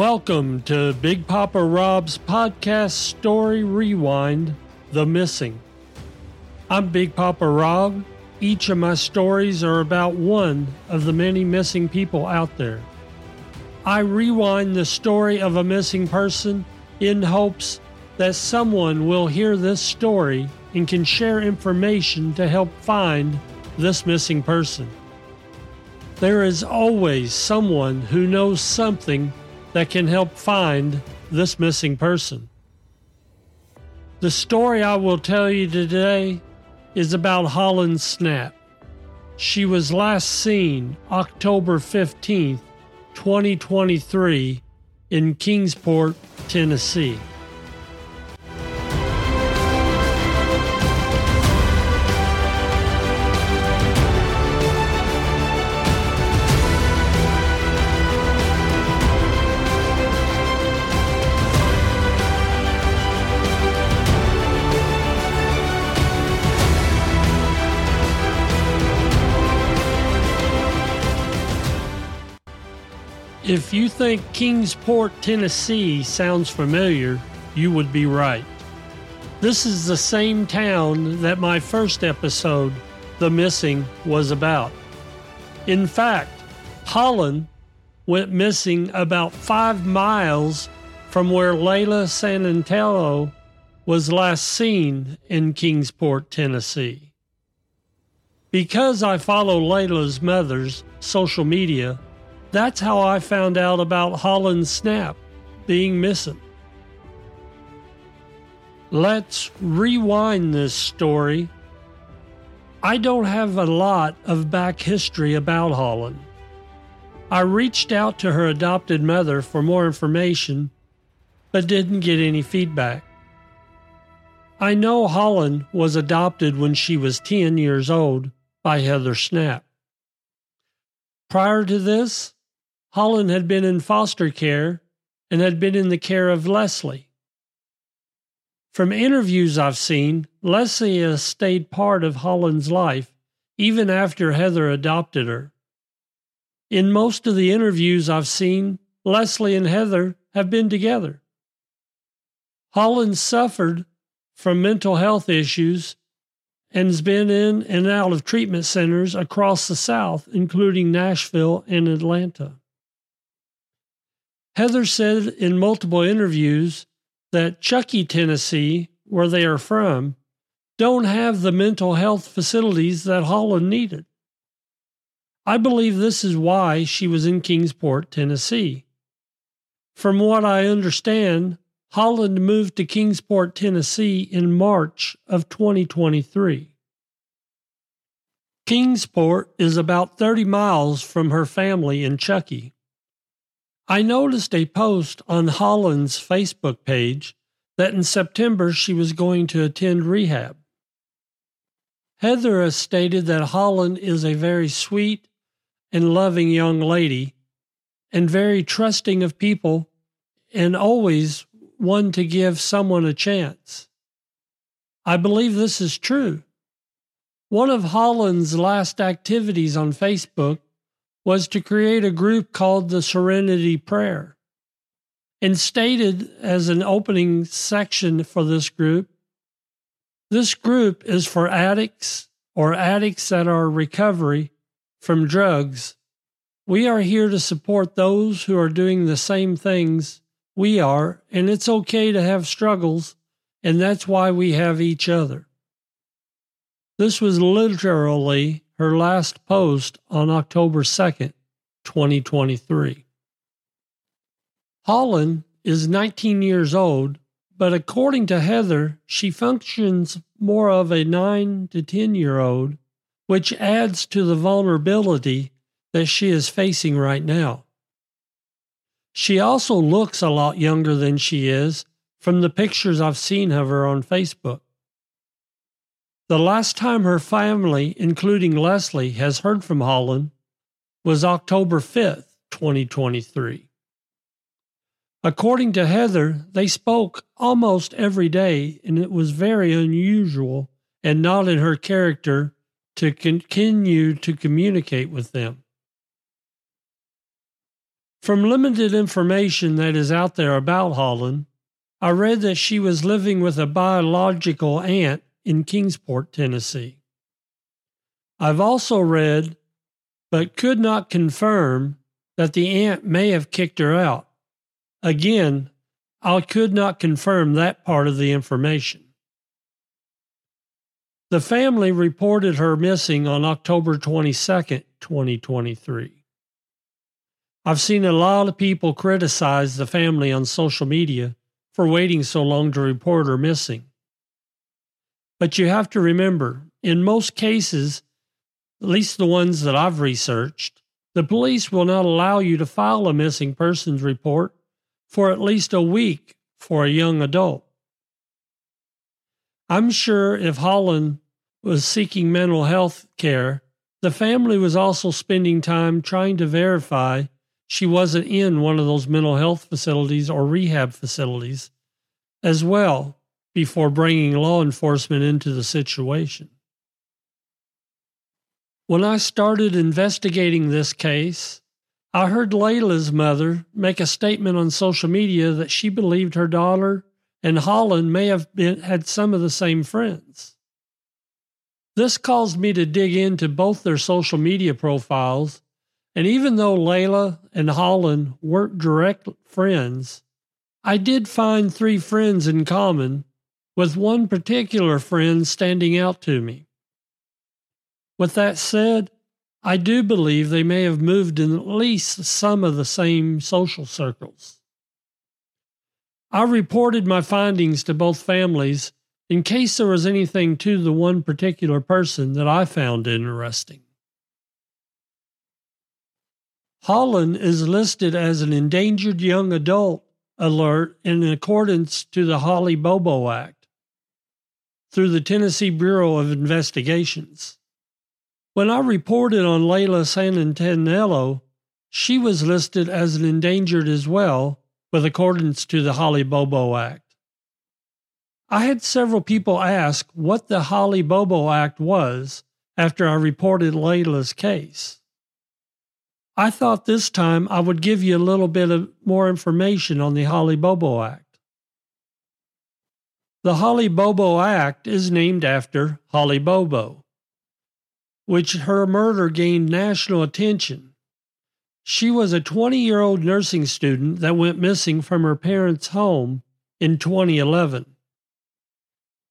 Welcome to Big Papa Rob's podcast story rewind The Missing. I'm Big Papa Rob. Each of my stories are about one of the many missing people out there. I rewind the story of a missing person in hopes that someone will hear this story and can share information to help find this missing person. There is always someone who knows something that can help find this missing person. The story I will tell you today is about Hollynn Snapp. She was last seen October 15th, 2023, in Kingsport, Tennessee. If you think Kingsport, Tennessee sounds familiar, you would be right. This is the same town that my first episode, The Missing, was about. In fact, Hollynn went missing about five miles from where Layla Santanello was last seen in Kingsport, Tennessee. Because I follow Layla's mother's social media, that's how I found out about Hollynn Snapp being missing. Let's rewind this story. I don't have a lot of back history about Hollynn. I reached out to her adopted mother for more information, but didn't get any feedback. I know Hollynn was adopted when she was 10 years old by Heather Snapp. Prior to this, Hollynn had been in foster care and had been in the care of Leslie. From interviews I've seen, Leslie has stayed part of Hollynn's life even after Heather adopted her. In most of the interviews I've seen, Leslie and Heather have been together. Hollynn suffered from mental health issues and has been in and out of treatment centers across the South, including Nashville and Atlanta. Heather said in multiple interviews that Chuckey, Tennessee, where they are from, don't have the mental health facilities that Hollynn needed. I believe this is why she was in Kingsport, Tennessee. From what I understand, Hollynn moved to Kingsport, Tennessee in March of 2023. Kingsport is about 30 miles from her family in Chuckey. I noticed a post on Hollynn's Facebook page that in September she was going to attend rehab. Heather has stated that Hollynn is a very sweet and loving young lady and very trusting of people and always one to give someone a chance. I believe this is true. One of Hollynn's last activities on Facebook was to create a group called the Serenity Prayer. And stated as an opening section for this group, this group is for addicts or addicts that are recovery from drugs. We are here to support those who are doing the same things we are, and it's okay to have struggles, and that's why we have each other. This was literally her last post on October 2nd, 2023. Hollynn is 19 years old, but according to Heather, she functions more of a 9 to 10 year old, which adds to the vulnerability that she is facing right now. She also looks a lot younger than she is from the pictures I've seen of her on Facebook. The last time her family, including Leslie, has heard from Hollynn was October 5th, 2023. According to Heather, they spoke almost every day, and it was very unusual and not in her character to continue to communicate with them. From limited information that is out there about Hollynn, I read that she was living with a biological aunt in Kingsport, Tennessee. I've also read, but could not confirm, that the aunt may have kicked her out. Again, I could not confirm that part of the information. The family reported her missing on October 22, 2023. I've seen a lot of people criticize the family on social media for waiting so long to report her missing. But you have to remember, in most cases, at least the ones that I've researched, the police will not allow you to file a missing persons report for at least a week for a young adult. I'm sure if Hollynn was seeking mental health care, the family was also spending time trying to verify she wasn't in one of those mental health facilities or rehab facilities as well before bringing law enforcement into the situation. When I started investigating this case, I heard Layla's mother make a statement on social media that she believed her daughter and Hollynn may have been, had some of the same friends. This caused me to dig into both their social media profiles, and even though Layla and Hollynn weren't direct friends, I did find three friends in common, with one particular friend standing out to me. With that said, I do believe they may have moved in at least some of the same social circles. I reported my findings to both families in case there was anything to the one particular person that I found interesting. Hollynn is listed as an endangered young adult alert in accordance to the Holly Bobo Act through the Tennessee Bureau of Investigations. When I reported on Layla Santanello, she was listed as an endangered as well, with accordance to the Holly Bobo Act. I had several people ask what the Holly Bobo Act was after I reported Layla's case. I thought this time I would give you a little bit of more information on the Holly Bobo Act. The Holly Bobo Act is named after Holly Bobo, which her murder gained national attention. She was a 20 year old nursing student that went missing from her parents' home in 2011.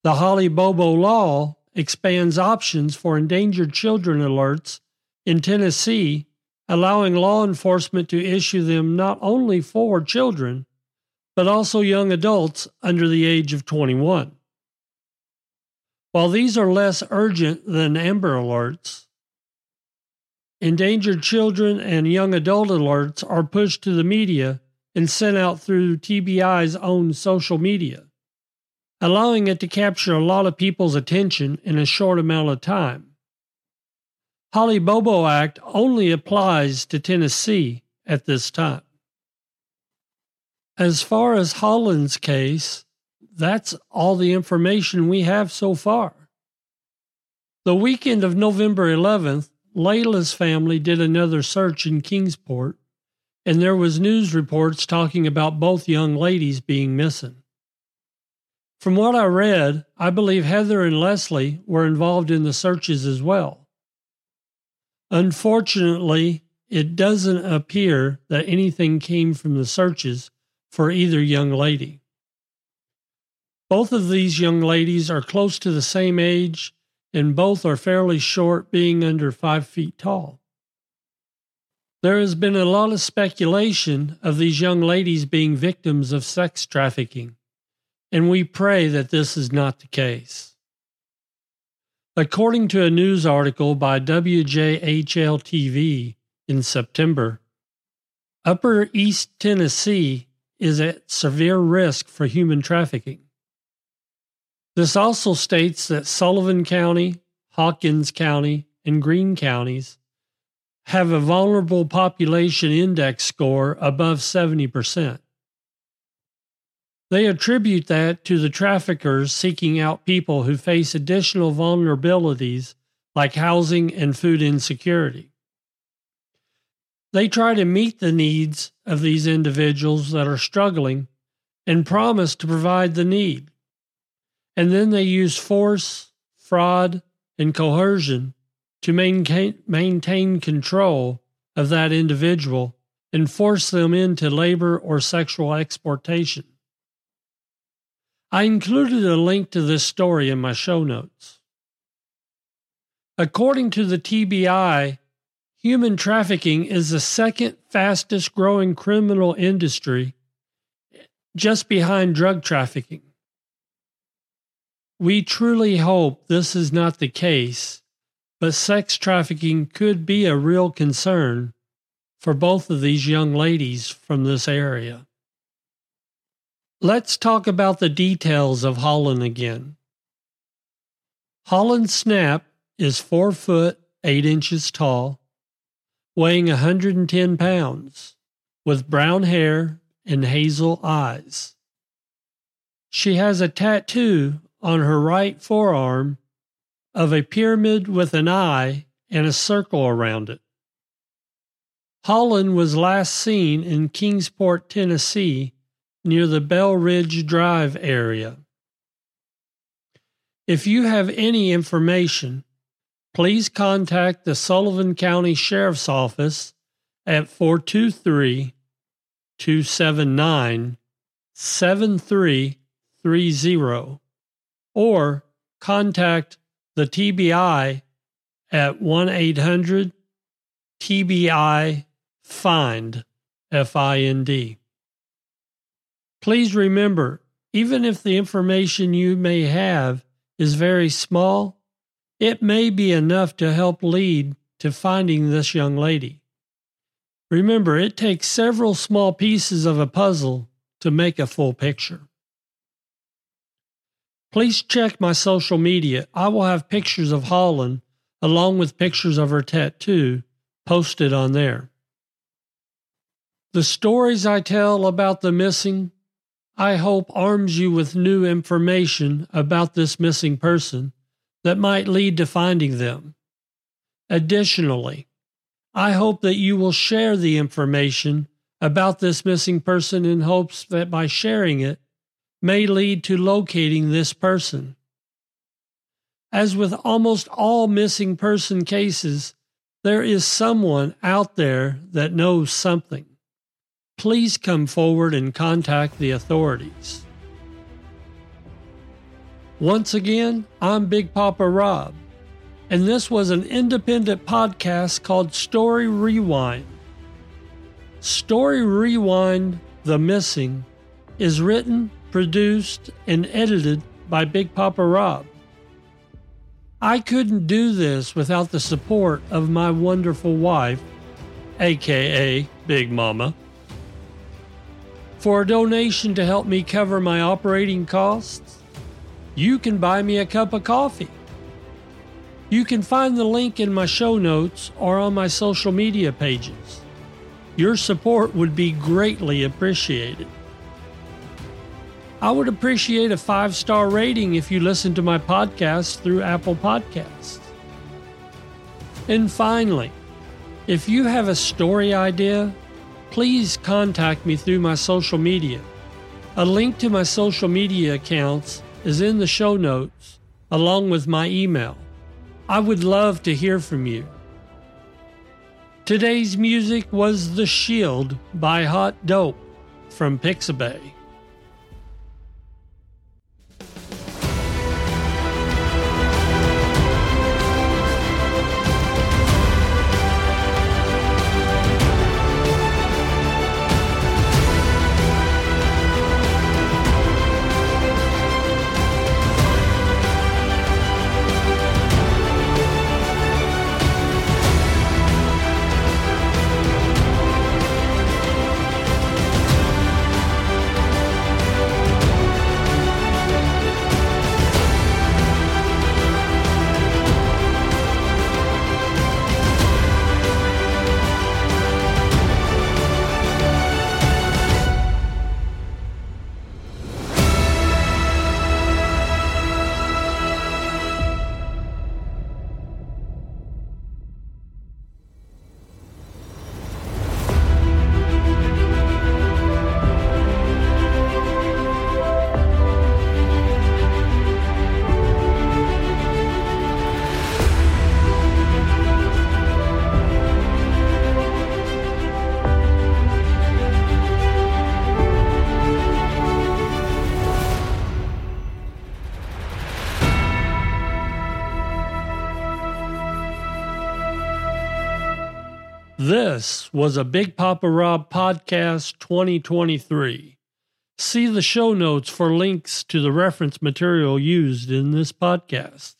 The Holly Bobo law expands options for endangered children alerts in Tennessee allowing law enforcement to issue them not only for children, but also young adults under the age of 21. While these are less urgent than Amber Alerts, endangered children and young adult alerts are pushed to the media and sent out through TBI's own social media, allowing it to capture a lot of people's attention in a short amount of time. Holly Bobo Act only applies to Tennessee at this time. As far as Hollynn's case, that's all the information we have so far. The weekend of November 11th, Layla's family did another search in Kingsport, and there was news reports talking about both young ladies being missing. From what I read, I believe Heather and Leslie were involved in the searches as well. Unfortunately, it doesn't appear that anything came from the searches for either young lady. Both of these young ladies are close to the same age, and both are fairly short, being under five feet tall. There has been a lot of speculation of these young ladies being victims of sex trafficking, and we pray that this is not the case. According to a news article by WJHL TV in September, Upper East Tennessee is at severe risk for human trafficking. This also states that Sullivan County, Hawkins County, and Greene counties have a vulnerable population index score above 70%. They attribute that to the traffickers seeking out people who face additional vulnerabilities like housing and food insecurity. They try to meet the needs of these individuals that are struggling and promise to provide the need. And then they use force, fraud, and coercion to maintain, maintain control of that individual and force them into labor or sexual exploitation. I included a link to this story in my show notes. According to the TBI, human trafficking is the second fastest growing criminal industry, just behind drug trafficking. We truly hope this is not the case, but sex trafficking could be a real concern for both of these young ladies from this area. Let's talk about the details of Hollynn again. Hollynn Snapp is 4 foot 8 inches tall, weighing 110 pounds, with brown hair and hazel eyes. She has a tattoo on her right forearm of a pyramid with an eye and a circle around it. Hollynn was last seen in Kingsport, Tennessee, near the Bell Ridge Drive area. If you have any information, please contact the Sullivan County Sheriff's Office at 423 279 7330 or contact the TBI at 1 800 TBI FIND, F I N D. Please remember, even if the information you may have is very small, it may be enough to help lead to finding this young lady. Remember, it takes several small pieces of a puzzle to make a full picture. Please check my social media. I will have pictures of Hollynn along with pictures of her tattoo posted on there. The stories I tell about the missing, I hope arms you with new information about this missing person that might lead to finding them. Additionally, I hope that you will share the information about this missing person in hopes that by sharing it may lead to locating this person. As with almost all missing person cases, there is someone out there that knows something please come forward and contact the authorities. Once again, I'm Big Papa Rob, and this was an independent podcast called Story Rewind. Story Rewind The Missing is written, produced, and edited by Big Papa Rob. I couldn't do this without the support of my wonderful wife, aka Big Mama. For a donation to help me cover my operating costs, you can buy me a cup of coffee. You can find the link in my show notes or on my social media pages. Your support would be greatly appreciated. I would appreciate a five star rating if you listen to my podcast through Apple Podcasts. And finally, if you have a story idea please contact me through my social media. A link to my social media accounts is in the show notes, along with my email. I would love to hear from you. Today's music was The Shield by Hot Dope from Pixabay. Was a Big Papa Rob Podcast 2023. See the show notes for links to the reference material used in this podcast.